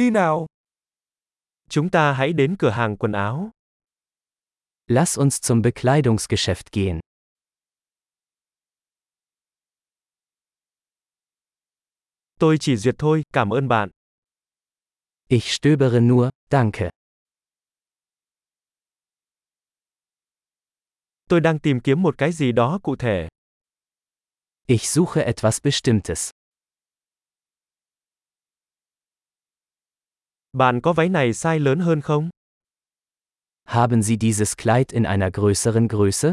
Đi nào. Chúng ta hãy đến cửa hàng quần áo. Lass uns zum Bekleidungsgeschäft gehen. Tôi chỉ duyệt thôi, cảm ơn bạn. Ich stöbere nur, danke. Tôi đang tìm kiếm một cái gì đó cụ thể. Ich suche etwas Bestimmtes. Bạn có váy này size lớn hơn không? Haben Sie dieses Kleid in einer größeren Größe?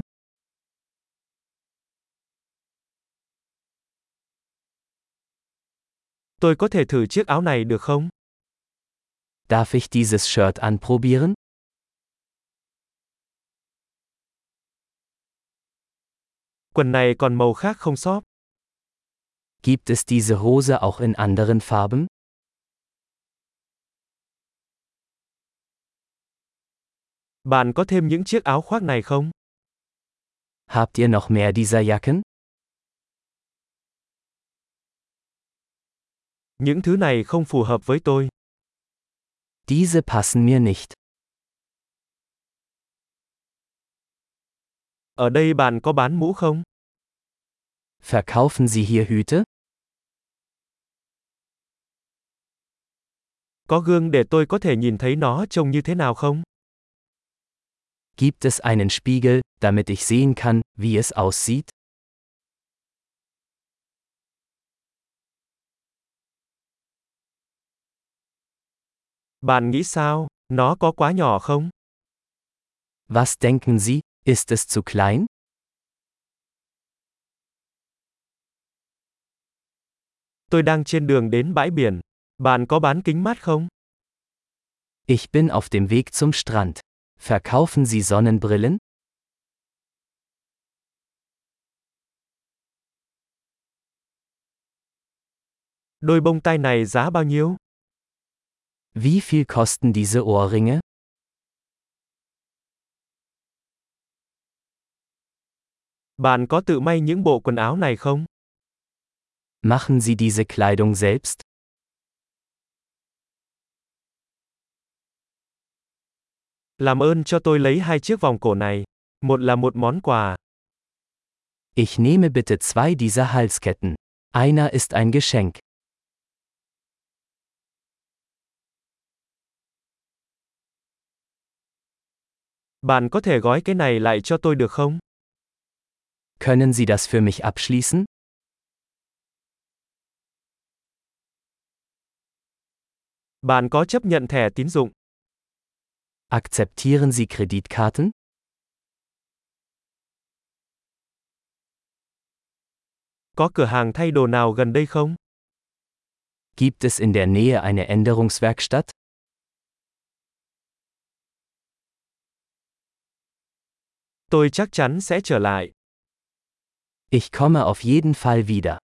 Tôi có thể thử chiếc áo này được không? Darf ich dieses Shirt anprobieren? Quần này còn màu khác không shop? Gibt es diese Hose auch in anderen Farben? Bạn có thêm những chiếc áo khoác này không? Habt ihr noch mehr dieser Jacken? Những thứ này không phù hợp với tôi. Diese passen mir nicht. Ở đây bạn có bán mũ không? Verkaufen Sie hier Hüte? Có gương để tôi có thể nhìn thấy nó trông như thế nào không? Gibt es einen Spiegel, damit ich sehen kann, wie es aussieht? Bạn nghĩ sao? Nó có quá nhỏ không? Was denken Sie, ist es zu klein? Tôi đang trên đường đến bãi biển. Bạn có bán kính mát không? Ich bin auf dem Weg zum Strand. Verkaufen Sie Sonnenbrillen? Đôi bông tai này giá bao nhiêu? Wie viel kosten diese Ohrringe? Bạn có tự may những bộ quần áo này không? Machen Sie diese Kleidung selbst? Làm ơn cho tôi lấy hai chiếc vòng cổ này. Một là một món quà. Ich nehme bitte zwei dieser Halsketten. Einer ist ein Geschenk. Bạn có thể gói cái này lại cho tôi được không? Können Sie das für mich abschließen? Bạn có chấp nhận thẻ tín dụng? Akzeptieren Sie Kreditkarten? Có cửa hàng thay đồ nào gần đây không? Gibt es in der Nähe eine Änderungswerkstatt? Tôi chắc chắn sẽ trở lại. Ich komme auf jeden Fall wieder.